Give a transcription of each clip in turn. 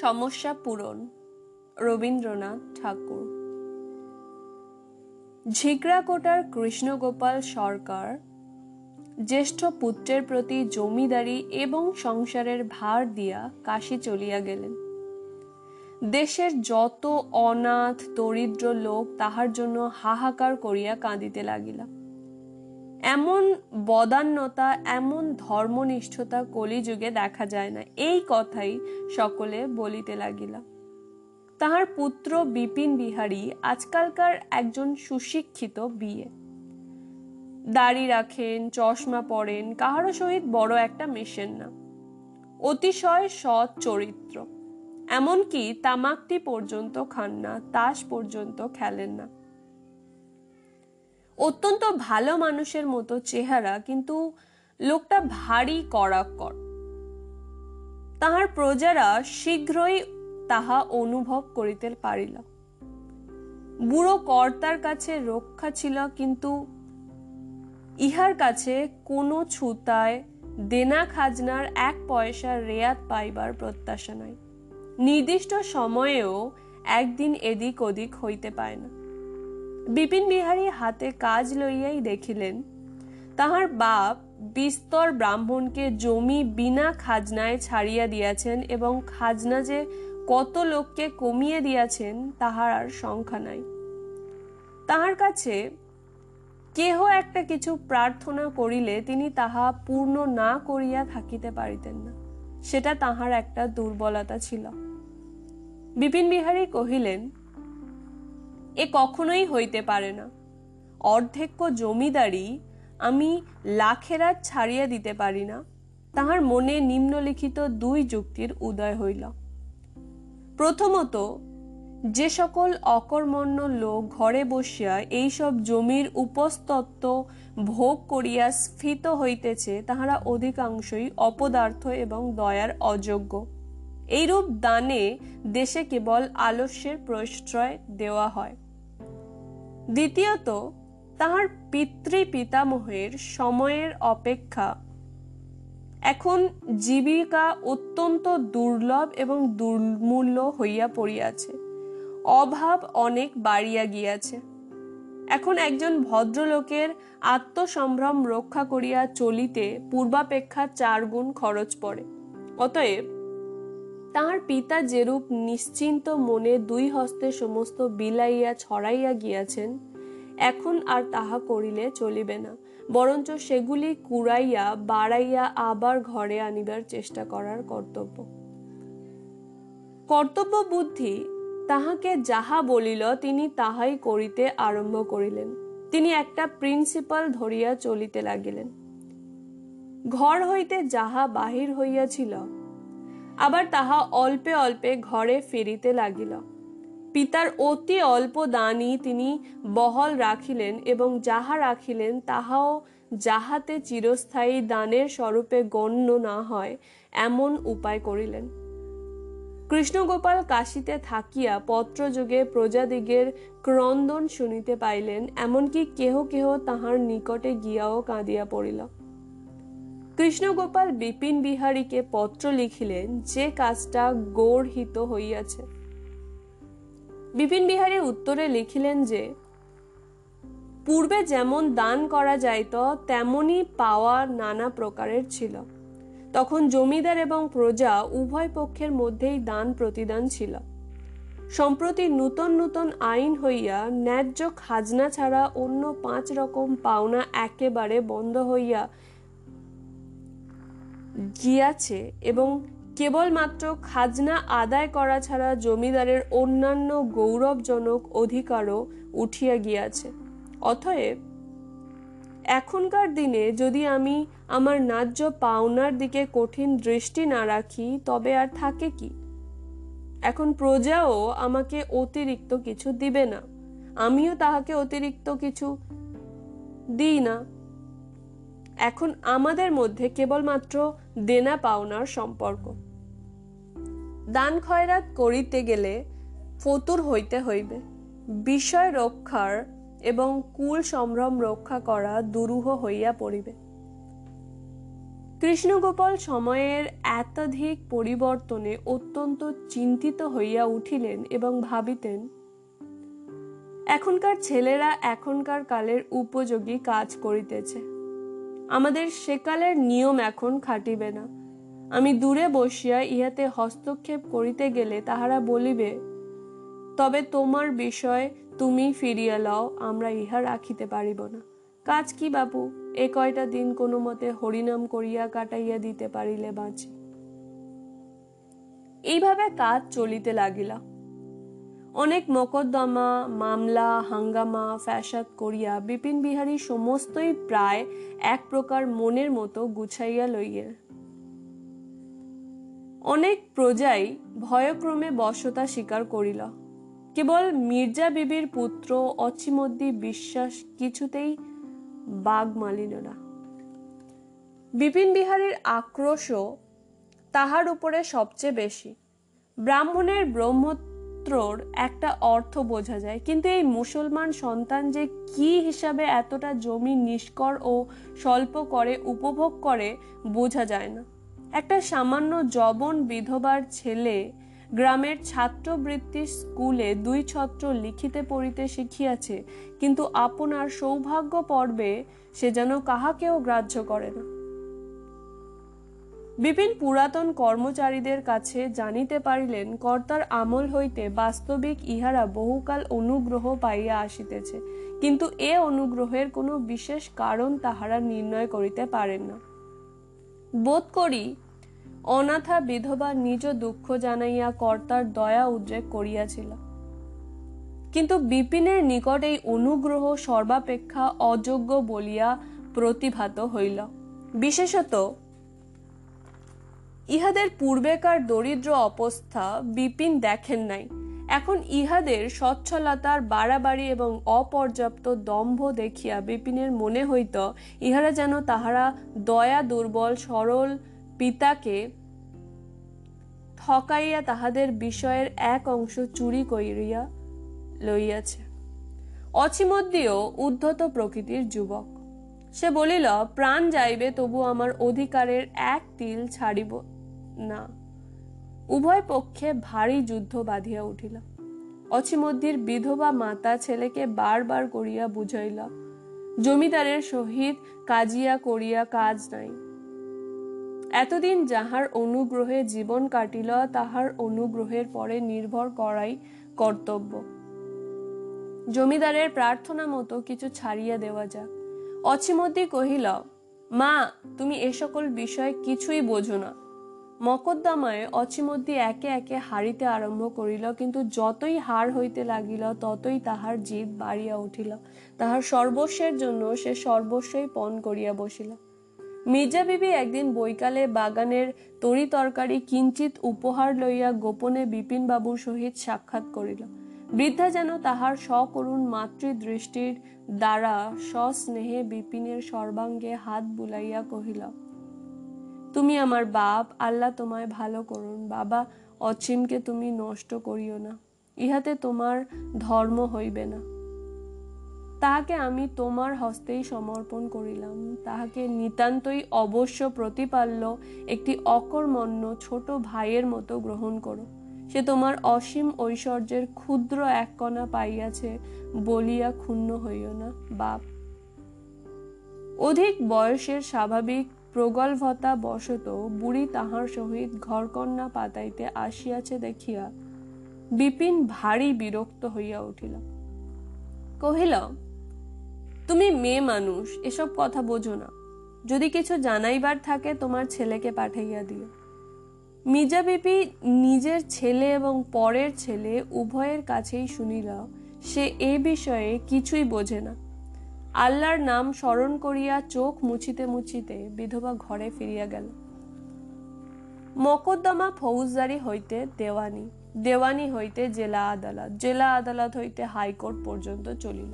সমস্যা পূরণ। রবীন্দ্রনাথ ঠাকুর। ঝিগড়াকোটার কৃষ্ণগোপাল সরকার জ্যেষ্ঠ পুত্রের প্রতি জমিদারি এবং সংসারের ভার দিয়া কাশি চলিয়া গেলেন। দেশের যত অনাথ, দরিদ্র লোক তাহার জন্য হাহাকার করিয়া কাঁদিতে লাগিলা। এমন বদান্যতা, এমন ধর্মনিষ্ঠতা কলিযুগে দেখা যায় না। এই কথাই সকলে বলিতে লাগিলা। তাহার পুত্র বিপিন বিহারী আজকালকার একজন সুশিক্ষিত বিয়ে। দাড়ি রাখেন, চশমা পরেন, কাহারও সহিত বড় একটা মেশেন না। অতিশয় সৎ চরিত্র। এমনকি তামাকটি পর্যন্ত খান না, তাস পর্যন্ত খেলেন না। অত্যন্ত ভালো মানুষের মতো চেহারা, কিন্তু লোকটা ভারী কড়াকর তাহার প্রজারা শীঘ্রই তাহা অনুভব করিতে পারিল। বুড়ো কর্তার কাছে রক্ষা ছিল, কিন্তু ইহার কাছে কোনো ছুতায় দেনা খাজনার এক পয়সা রেয়াত পাইবার প্রত্যাশা নাই। নির্দিষ্ট সময়েও একদিন এদিক ওদিক হইতে পায় না। বিপিন বিহারী হাতে কাজ লইয়াই দেখিলেন, তাহার বাপ বিস্তর ব্রাহ্মণকে জমি বিনা খাজনায় ছাড়িয়া দিয়াছেন এবং খাজনা যে কত লোককে কমিয়ে দিয়াছেন তাহার আর সংখ্যা নাই। তাহার কাছে কেহ একটা কিছু প্রার্থনা করিলে তিনি তাহা পূর্ণ না করিয়া থাকিতে পারিতেন না, সেটা তাহার একটা দুর্বলতা ছিল। বিপিন বিহারী কহিলেন এ কখনোই হইতে পারে না। অর্ধেক্য জমিদারি আমি লাখেরা ছাড়িয়া দিতে পারি না। তাহার মনে নিম্নলিখিত দুই যুক্তির উদয় হইল। প্রথমত, যে সকল অকর্মণ্য লোক ঘরে বসিয়া এইসব জমির উপস্তত্ব ভোগ করিয়া স্ফীত হইতেছে, তাহারা অধিকাংশই অপদার্থ এবং দয়ার অযোগ্য। এইরূপ দানে দেশে কেবল আলস্যের প্রশ্রয় দেওয়া হয়। দ্বিতীয়ত, তাহার পিতৃ পিতামহের সময়ের অপেক্ষা। এখন জীবিকা অত্যন্ত দুর্লভ এবং দুর্মূল্য হইয়া পড়িয়াছে। অভাব অনেক বাড়িয়া গিয়াছে। এখন একজন ভদ্রলোকের আত্মসম্ভ্রম রক্ষা করিয়া চলিতে পূর্বাপেক্ষা চার গুণ খরচ পড়ে। অতএব তাহার পিতা যেরূপ নিশ্চিন্ত মনে দুই হস্তে সমস্ত বিলাইয়া ছড়াইয়া গিয়াছেন, এখন আর তাহা করিলে চলিবে না। বরঞ্চ সেগুলি কুড়াইয়া, বাড়াইয়া আবার ঘরে আনিবার চেষ্টা করার কর্তব্য। কর্তব্য বুদ্ধি তাহাকে যাহা বলিল, তিনি তাহাই করিতে আরম্ভ করিলেন। তিনি একটা প্রিন্সিপাল ধরিয়া চলিতে লাগিলেন। ঘর হইতে যাহা বাহির হইয়াছিল আবার তাহা অল্পে অল্পে ঘরে ফিরিতে লাগিল। পিতার অতি অল্প দানই তিনি বহল রাখিলেন এবং যাহা রাখিলেন তাহাও যাহাতে চিরস্থায়ী দানের স্বরূপে গণ্য না হয়, এমন উপায় করিলেন। কৃষ্ণগোপাল কাশিতে থাকিয়া পত্রযোগে প্রজাদিগের ক্রন্দন শুনিতে পাইলেন, এমনকি কেহ কেহ তাহার নিকটে গিয়াও কাঁদিয়া পড়িল। কৃষ্ণগোপাল বিপিন বিহারীকে পত্র লিখিলেন যে কাজটা গৌরহিত হইয়াছে। বিপিন বিহারী উত্তরে লিখিলেন যে, পূর্বে যেমন দান করা যাইত তেমনই পাওয়া নানা প্রকারের ছিল। তখন জমিদার এবং প্রজা উভয় পক্ষের মধ্যেই দান প্রতিদান ছিল। সম্প্রতি নূতন নূতন আইন হইয়া ন্যায্য খাজনা ছাড়া অন্য পাঁচ রকম পাওনা একেবারে বন্ধ হইয়া গিয়াছে এবং কেবলমাত্র খাজনা আদায় করা ছাড়া জমিদারের অন্যান্য গৌরবজনক অধিকারও উঠিয়া গিয়াছে। অতএব এখনকার দিনে যদি আমি আমার ন্যায্য পাওনার দিকে কঠিন দৃষ্টি না রাখি, তবে আর থাকে কি? এখন প্রজাও আমাকে অতিরিক্ত কিছু দিবে না। আমিও তাহাকে অতিরিক্ত কিছু দিই না। এখন আমাদের মধ্যে কেবলমাত্র দেনা পাওনার সম্পর্ক। দান খয়রাত করিতে গেলে ফতুর হইতে হইবে। বিষয় রক্ষার এবং কুল সম্ভ্রম রক্ষা করা দুরূহ হইয়া পড়িবে। কৃষ্ণগোপাল সময়ের এতাধিক পরিবর্তনে অত্যন্ত চিন্তিত হইয়া উঠিলেন এবং ভাবিতেন, এখনকার ছেলেরা এখনকার কালের উপযোগী কাজ করিতেছে। আমাদের সেকালের নিয়ম এখন খাটিবে না। আমি দূরে বসিয়া ইহাতে হস্তক্ষেপ করিতে গেলে তাহারা বলিবে, তবে তোমার বিষয় তুমি ফিরিয়া লও, আমরা ইহা রাখিতে পারিব না। কাজ কি বাবু এ কয়টা দিন কোনো মতে হরিনাম করিয়া কাটাইয়া দিতে পারিলে বাঁচি। এইভাবে কাজ চলিতে লাগিলা। অনেক মকদ্দমা, মামলা, হাঙ্গামা, ফ্যাসাদ, করিয়া, বিপিন বিহারী সমস্তই প্রায় এক প্রকার মনের মতো গুছাইয়া লইয়া। অনেক প্রজাই ভয়ক্রমে বশতা স্বীকার করিল। কেবল মির্জা বিবির পুত্র অচিমদ্দি বিশ্বাস কিছুতেই বাঘ মালিল না। বিপিন বিহারীর আক্রোশও তাহার উপরে সবচেয়ে বেশি। ব্রাহ্মণের ব্রহ্মত্রর একটা অর্থ বোঝা যায়। কিন্তু এই মুসলমান সন্তান যে কি হিসাবে এতটা জমি নিষ্কর ও স্বল্প করে উপভোগ করে, বোঝা যায় না। একটা সামান্য জবন বিধবার ছেলে গ্রামের ছাত্রবৃত্তির স্কুলে দুই ছত্র লিখিতে পড়িতে শিখিয়াছে, কিন্তু আপনার সৌভাগ্য পর্বে সে যেন কাহাকেও গ্রাহ্য করে না। বিপিন পুরাতন কর্মচারীদের কাছে জানিতে পারিলেন, কর্তার আমল হইতে বাস্তবিক ইহারা বহুকাল অনুগ্রহ পাইয়া আসিতেছে। কিন্তু এ অনুগ্রহের কোনো বিশেষ কারণ তাহারা নির্ণয় করিতে পারেন না। বোধ করি অনাথা বিধবা নিজ দুঃখ জানাইয়া কর্তার দয়া উদ্রেক করিয়াছিল। কিন্তু বিপিনের নিকট এই অনুগ্রহ সর্বাপেক্ষা অযোগ্য বলিয়া প্রতিভাত হইল। বিশেষত ইহাদের পূর্বেকার দরিদ্র অবস্থা বিপিন দেখেন নাই। এখন ইহাদের সচ্ছলতার বাড়াবাড়ি এবং অপর্যাপ্ত দম্ভ দেখিয়া বিপিনের মনে হইত, ইহারা যেন তাহারা দয়া, দুর্বল, সরল পিতাকে ঠকাইয়া তাহাদের বিষয়ের এক অংশ চুরি করিয়া লইয়াছে। অচিমধ্যেও উদ্ধত প্রকৃতির যুবক। সে বলিল, প্রাণ যাইবে, তবু আমার অধিকারের এক তিল ছাড়িব। না। উভয় পক্ষে ভারী যুদ্ধ বাঁধিয়া উঠিল। অচিমধ্যের বিধবা মাতা ছেলেকে বারবার করিয়া বুঝাইল, জমিদারের সহিত কাজিয়া করিয়া কাজ নাই। এতদিন যাহার অনুগ্রহে জীবন কাটিল, তাহার অনুগ্রহের পরে নির্ভর করাই কর্তব্য। জমিদারের প্রার্থনা মতো কিছু ছাড়িয়া দেওয়া যাক। অচিমধ্যে কহিল, মা, তুমি এ সকল বিষয় কিছুই বোঝো না। মকদ্দমায় অচিমধ্যে একে একে হারিতে আরম্ভ করিল, কিন্তু যতই হার হইতে লাগিল, ততই তাহার জিদ বাড়িয়া উঠিল। তাহার সর্বস্বের জন্য সে সর্বস্বই পণ করিয়া বসিল। মির্জা বিবি একদিন বৈকালে বাগানের তরি তরকারি কিঞ্চিত উপহার লইয়া গোপনে বিপিন বাবুর সহিত সাক্ষাৎ করিল। বৃদ্ধা যেন তাহার সকরুণ মাতৃদৃষ্টির দ্বারা সস্নেহে বিপিনের সর্বাঙ্গে হাত বুলাইয়া কহিল তুমি আমার বাপ, আল্লাহ তোমায় ভালো করুন। বাবা অচিমকে তুমি নষ্ট করিও না। ইহাতে তোমার ধর্ম হইবে না। তাহাকে আমি তোমার হস্তেই সমর্পণ করিলাম। তাহাকে নিতান্তই অবশ্য প্রতিপাল্য একটি অকর্মণ্য ছোট ভাইয়ের মতো গ্রহণ করো। সে তোমার অসীম ঐশ্বর্যের ক্ষুদ্র এক কণা পাইয়াছে বলিয়া ক্ষুণ্ণ হইও না, বাপ। অধিক বয়সের স্বাভাবিক প্রগল্ভতা বশত বুড়ি তাহার সহিত ঘরকন্যা পাতাইতে আসিয়াছে দেখিয়া বিপিন ভারী বিরক্ত হইয়া উঠিল। কহিল, তুমি মেয়ে মানুষ, এসব কথা বোঝো না। যদি কিছু জানাইবার থাকে তোমার ছেলেকে পাঠাইয়া দিও। মির্জা বিপি নিজের ছেলে এবং পরের ছেলে উভয়ের কাছেই শুনিল, সে এ বিষয়ে কিছুই বোঝে না। আল্লাহর নাম স্মরণ করিয়া চোখ মুছিতে মুছিতে বিধবা ঘরে ফিরিয়া গেল। মকদ্দমা ফৌজদারি হইতে দেওয়ানি দেওয়ানি হইতে জেলা আদালত জেলা আদালত হইতে হাইকোর্ট পর্যন্ত চলিল।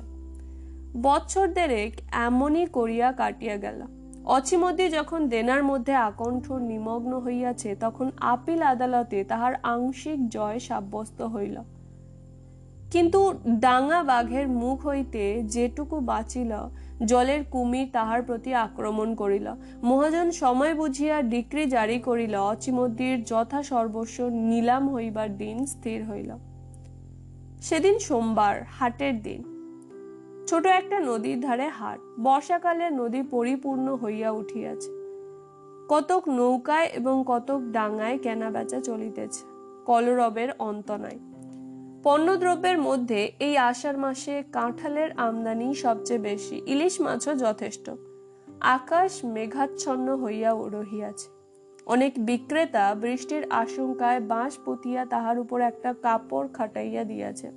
বৎসর দেরেক এমনই করিয়া কাটিয়া গেল। অচিমধ্যে যখন দেনার মধ্যে আকণ্ঠ নিমগ্ন হইয়াছে, তখন আপিল আদালতে তাহার আংশিক জয় সাব্যস্ত হইল। কিন্তু ডাঙা বাঘের মুখ হইতে যেটুকু বাঁচিল, জলের কুমির তাহার প্রতি আক্রমণ করিল। মহাজন সময় বুঝিয়া ডিক্রি জারি করিল অচিমদ্দির যথা সর্বস্ব নিলাম হইবার দিন স্থির হইল। সেদিন সোমবার, হাটের দিন। ছোট একটা নদীর ধারে হাট। বর্ষাকালে নদী পরিপূর্ণ হইয়া উঠিয়াছে। কতক নৌকায় এবং কতক ডাঙায় কেনা বেচা চলিতেছে, কলরবের অন্ত নাই। পণ্যদ্রব্যের মধ্যে এই আষাঢ় মাসে কাঁঠালের আমদানি সবচেয়ে বেশি। ইলিশ মাছও যথেষ্ট। আকাশ মেঘাচ্ছন্ন হইয়া রহিয়াছে। অনেক বিক্রেতা বৃষ্টির আশঙ্কায় বাঁশ পুতিয়া তাহার উপর একটা কাপড় খাটাইয়া দিয়াছে।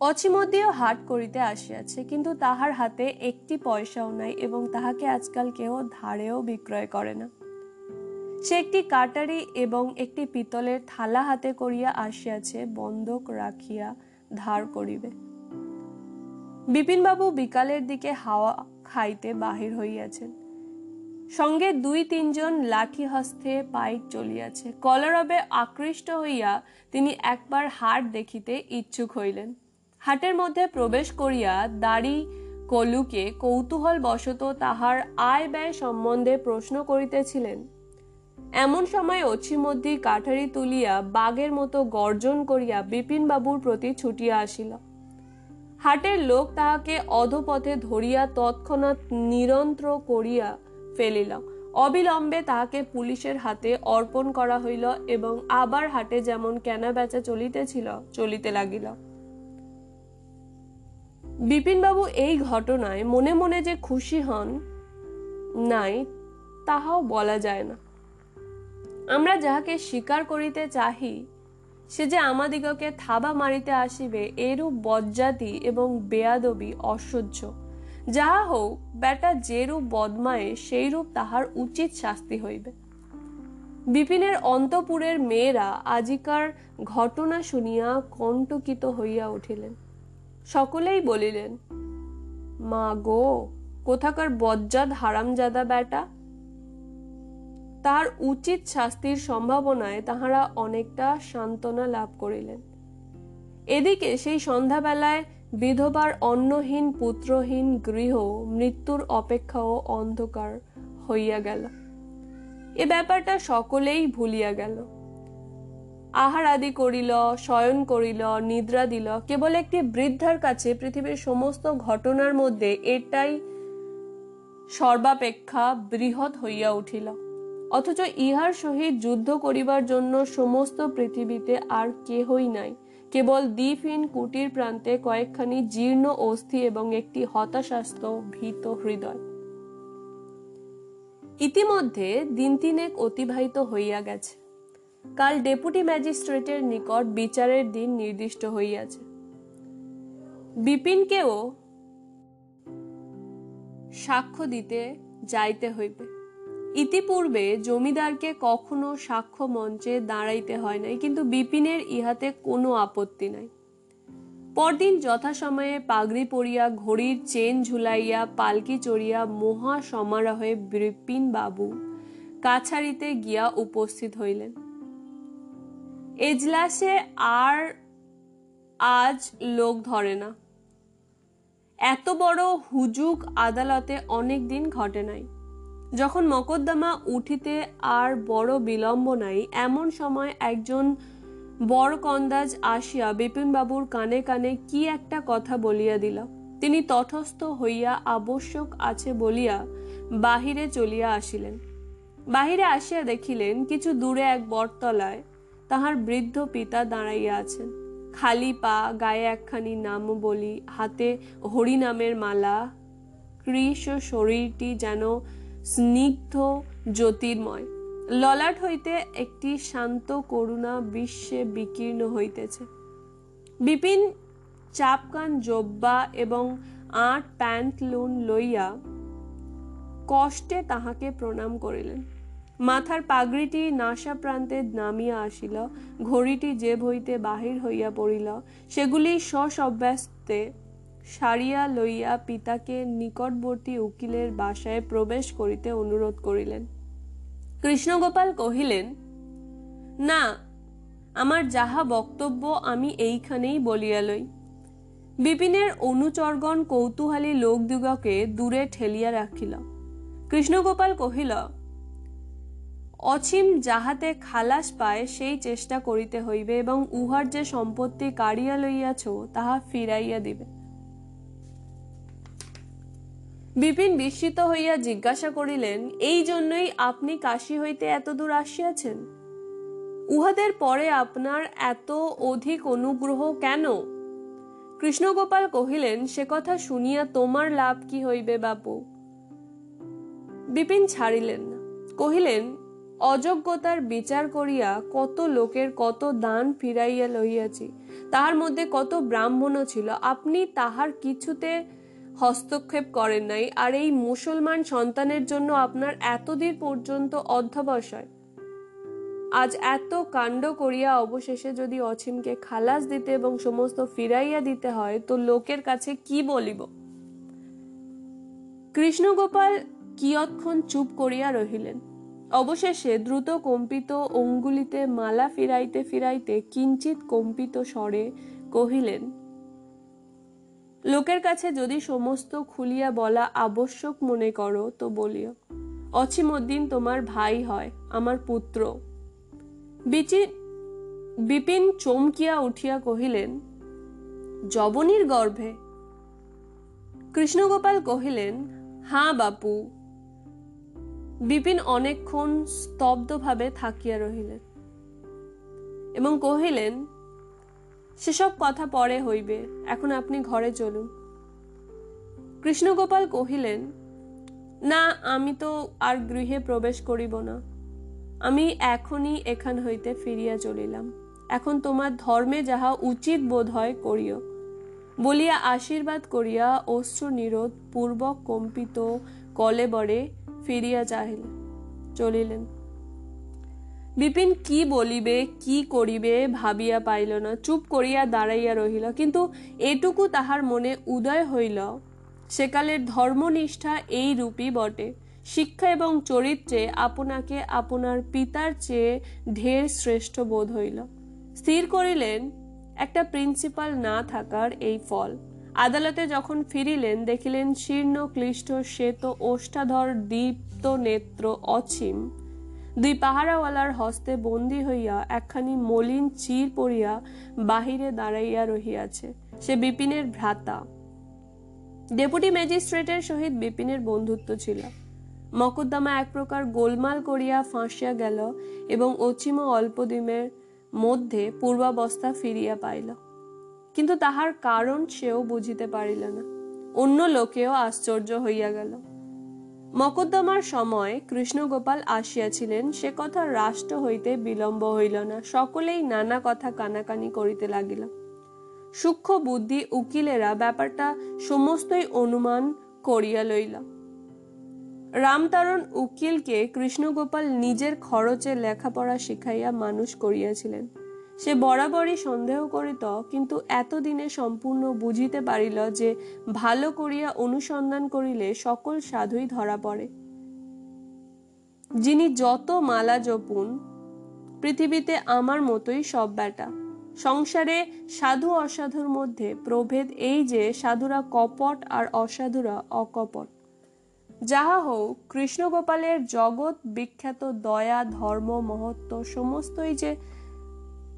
অচিমধ্যেও হাট করিতে আসিয়াছে, কিন্তু তাহার হাতে একটি পয়সাও নাই এবং তাহাকে আজকাল কেহ ধারেও বিক্রয় করে না। সে একটি কাটারি এবং একটি পিতলের থালা হাতে করিয়া আসিয়াছে, বন্ধক রাখিয়া ধার করিবে। বিপিনবাবু বিকালের দিকে হাওয়া খাইতে বাহির হইয়াছেন। সঙ্গে দুই তিনজন লাঠি হস্তে পাইক চলিয়াছে। কলরবে আকৃষ্ট হইয়া তিনি একবার হাট দেখিতে ইচ্ছুক হইলেন। হাটের মধ্যে প্রবেশ করিয়া দাড়ি, কলুকে কৌতূহল বশত তাহার আয় ব্যয় সম্বন্ধে প্রশ্ন করিতেছিলেন। এমন সময় অছিমধ্যে কাঠারি তুলিয়া বাঘের মতো গর্জন করিয়া বিপিনবাবুর প্রতি ছুটিয়া আসিল। হাটের লোক তাহাকে অধপথে ধরিয়া তৎক্ষণাৎ নিরন্ত্র করিয়া ফেলিল। অবিলম্বে তাহাকে পুলিশের হাতে অর্পণ করা হইল এবং আবার হাটে যেমন কেনা বেচা চলিতেছিল, চলিতে লাগিল। বিপিনবাবু এই ঘটনায় মনে মনে যে খুশি হন, নাই, তাহাও বলা যায় না। আমরা যাহাকে স্বীকার করিতে চাহি, সে যে আমাদিগকে থাবা মারিতে আসিবে, এরূপ বজ্জাতি এবং বেয়াদবি অসহ্য। যাহা হোক বেটা যেরূপ বদমায়ে, সেইরূপ তাহার উচিত শাস্তি হইবে। বিপিনের অন্তপুরের মেয়েরা আজিকার ঘটনা শুনিয়া কণ্টকিত হইয়া উঠিলেন। সকলেই বলিলেন, মা গো, কোথাকার বজ্জাত হারামজাদা বেটা তার উচিত শাস্তির সম্ভাবনায় তাহারা অনেকটা সান্ত্বনা লাভ করিলেন। এদিকে সেই সন্ধ্যাবেলায় বিধবার অন্নহীন পুত্রহীন গৃহ মৃত্যুর অপেক্ষাও অন্ধকার হইয়া গেল। এ ব্যাপারটা সকলেই ভুলিয়া গেল। আহার আদি করিল, শয়ন করিল, নিদ্রা দিল, কেবল একটি বৃদ্ধার কাছে পৃথিবীর সমস্ত ঘটনার মধ্যে এটাই সর্বাপেক্ষা বৃহৎ হইয়া উঠিল। অথচ ইহার সহিত যুদ্ধ করিবার জন্য সমস্ত পৃথিবীতে আর কেহই নাই। কেবল দ্বীপহীন কুটির প্রান্তে কয়েকখানি জীর্ণ অস্থি এবং একটি হতাশাস্ত ভীত হৃদয়। ইতিমধ্যে দিন তিনেক অতিবাহিত হইয়া গেছে। কাল ডেপুটি ম্যাজিস্ট্রেটের নিকট বিচারের দিন নির্দিষ্ট হইয়াছে। বিপিনকেও সাক্ষ্য দিতে যাইতে হইবে। ইতিপূর্বে জমিদারকে কখনো সাক্ষ্য মঞ্চে দাঁড়াইতে হয় নাই, কিন্তু বিপিনের ইহাতে কোনো আপত্তি নাই। পরদিন যথাসময়ে পাগড়ি পরিয়া, ঘড়ির চেন ঝুলাইয়া, পালকি চড়িয়া মহা সমারোহে বিপিন বাবু কাছারিতে গিয়া উপস্থিত হইলেন। এজলাসে আর আজ লোক ধরে না। এত বড় হুজুক আদালতে অনেক দিন ঘটে নাই। যখন মকদ্দমা উঠিতে আর বড় বিলম্ব নাই, এমন সময় একজন বড় কন্দাজ আসিয়া বিপিনবাবুর কানে কানে কি একটা কথা বলিয়া দিল। তিনি তটস্থ হইয়া আবশ্যক আছে বলিয়া বাহিরে চলিয়া আসিলেন। বাহিরে আসিয়া দেখিলেন কিছু দূরে এক বটতলায় তাহার বৃদ্ধ পিতা দাঁড়াইয়া আছেন। খালি পা, গায়ে একখানি নাম বলি, হাতে হরিনামের মালা, কৃষ শরীরটি যেন স্নিগ্ধ জ্যোতির্ময়। ললাট হইতে একটি শান্ত করুণা বিশ্বে বিকীর্ণ হইতেছে। বিপিন চাপকান জব্বা এবং আট প্যান্ট লুন লইয়া কষ্টে তাহাকে প্রণাম করিলেন। মাথার পাগড়িটি নাসা প্রান্তে নামিয়া আসিল, ঘড়িটি যে হইতে বাহির হইয়া পড়িল। সেগুলি সসব্যস্তে সারিয়া লইয়া পিতাকে নিকটবর্তী উকিলের বাসায় প্রবেশ করিতে অনুরোধ করিলেন। কৃষ্ণগোপাল কহিলেন, না, আমার যাহা বক্তব্য আমি এইখানেই বলিয়া লই। বিপিনের অনুচরগণ কৌতূহলী লোকদিগকে দূরে ঠেলিয়া রাখিল। কৃষ্ণগোপাল কহিল, অছিম যাহাতে খালাস পায় সেই চেষ্টা করিতে হইবে এবং উহার যে সম্পত্তি কাড়িয়া লইয়াছ, তাহা ফিরাইয়া দিবে। বিপিন বিস্মিত হইয়া জিজ্ঞাসা করিলেন, এই জন্যই আপনি কাশী হইতে এত দূর আসিয়াছেন? উহাদের পরে আপনার এত অধিক অনুগ্রহ কেন? কৃষ্ণগোপাল কহিলেন, সে কথা শুনিয়া তোমার লাভ কি হইবে বাপু? বিপিন ছাড়িলেন না। কহিলেন, অযোগ্যতার বিচার করিয়া কত লোকের কত দান ফিরাইয়া লইয়াছি। তাহার মধ্যে কত ব্রাহ্মণও ছিল। আপনি তাহার কিছুতে হস্তক্ষেপ করেন নাই। আর এই মুসলমান সন্তানের জন্য আপনার এতদিন পর্যন্ত অধ্যবসায়। আজ এত কাণ্ড করিয়া অবশেষে যদি অছিমকে খালাস দিতে এবং সমস্ত ফিরাইয়া দিতে হয়, তো লোকের কাছে কি বলিব? কৃষ্ণগোপাল কিয়ৎক্ষণ চুপ করিয়া রহিলেন। অবশেষে দ্রুত কম্পিত অঙ্গুলিতে মালা ফিরাইতে ফিরাইতে কিঞ্চিত কম্পিত স্বরে কহিলেন লোকের কাছে যদি সমস্ত খুলিয়া বলা আবশ্যক মনে করো, তো বলিও অছিমদ্দিন তোমার ভাই হয়, আমার পুত্র। বিচি বিপিন চমকিয়া উঠিয়া কহিলেন জবনীর গর্ভে? কৃষ্ণগোপাল কহিলেন, হাঁ বাপু। বিপিন অনেকক্ষণ স্তব্ধভাবে থাকিয়া রহিলেন এবং কহিলেন সেসব কথা পরে হইবে, এখন আপনি ঘরে চলুন। কৃষ্ণগোপাল কহিলেন, না, আমি তো আর গৃহে প্রবেশ করিব না। আমি এখনই এখান হইতে ফিরিয়া চলিলাম। এখন তোমার ধর্মে যাহা উচিত বোধ হয় করিও। বলিয়া আশীর্বাদ করিয়া অশ্রু নিরোধ পূর্বক কম্পিত কলেবরে ফিরিয়া চাহিল, চলিলেন। বিপিন কি বলিবে, কি করিবে ভাবিয়া পাইল না। চুপ করিয়া দাঁড়াইয়া রহিল, কিন্তু এটুকু তাহার মনে উদয় হইল। সেকালের ধর্মনিষ্ঠা এই রূপই বটে। শিক্ষা এবং চরিত্রে আপনাকে আপনার পিতার চেয়ে ঢের শ্রেষ্ঠ বোধ হইল। স্থির করিলেন, একটা প্রিন্সিপাল না থাকার এই ফল। আদালতে যখন ফিরিলেন, দেখিলেন শীর্ণ, ক্লিষ্ট, শ্বেত, ওষ্ঠাধর, দীপ্ত নেত্র অছিম দুই পাহারাওয়ালার হস্তে বন্দী হইয়া একখানি মলিন চির পড়িয়া বাহিরে দাঁড়াইয়া রহিয়াছে। সে বিপিনের ভ্রাতা। ডেপুটি ম্যাজিস্ট্রেটের সহিত বিপিনের বন্ধুত্ব ছিল। মকদ্দমা এক প্রকার গোলমাল করিয়া ফাঁসিয়া গেল এবং অচিম অল্পদিনের মধ্যে পূর্বাবস্থা ফিরিয়া পাইল। কিন্তু তাহার কারণ সেও বুঝিতে পারিল না। অন্য লোকেও আশ্চর্য হইয়া গেল। মকদ্দমার সময় কৃষ্ণগোপাল আসিয়াছিলেন, সে কথা রাষ্ট্র হইতে বিলম্ব হইল না, সকলেই নানা কথা কানাকানি করিতে লাগিল। সূক্ষ্ম বুদ্ধি উকিলেরা ব্যাপারটা সমস্তই অনুমান করিয়া লইল। রামতারণ উকিলকে কৃষ্ণগোপাল নিজের খরচে লেখাপড়া শিখাইয়া মানুষ করিয়াছিলেন। সে বরাবরই সন্দেহ করিত কিন্তু এতদিনে সম্পূর্ণ বুঝিতে পারিল যে ভালো করিয়া অনুসন্ধান করিলে সকল সাধুই ধরা পড়ে। যিনি যত মালা জপুন, পৃথিবীতে আমার মতোই সব ব্যাটা। সংসারে সাধু অসাধুর মধ্যে প্রভেদ এই যে সাধুরা কপট আর অসাধুরা অকপট। যাহা হোক কৃষ্ণগোপালের জগৎ বিখ্যাত দয়া, ধর্ম, মহত্ব, সমস্তই যে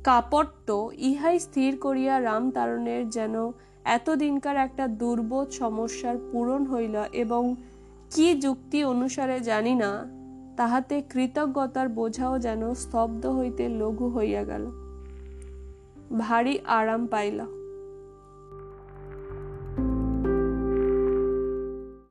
কাপট্য, ইহাই স্থির করিয়া রামতারণের যেন এতদিনকার একটা দুর্বোধ সমস্যার পূরণ হইল এবং কি যুক্তি অনুসারে জানি না, তাহাতে কৃতজ্ঞতার বোঝাও যেন স্তব্ধ হইতে লঘু হইয়া গেল। ভারী আরাম পাইল।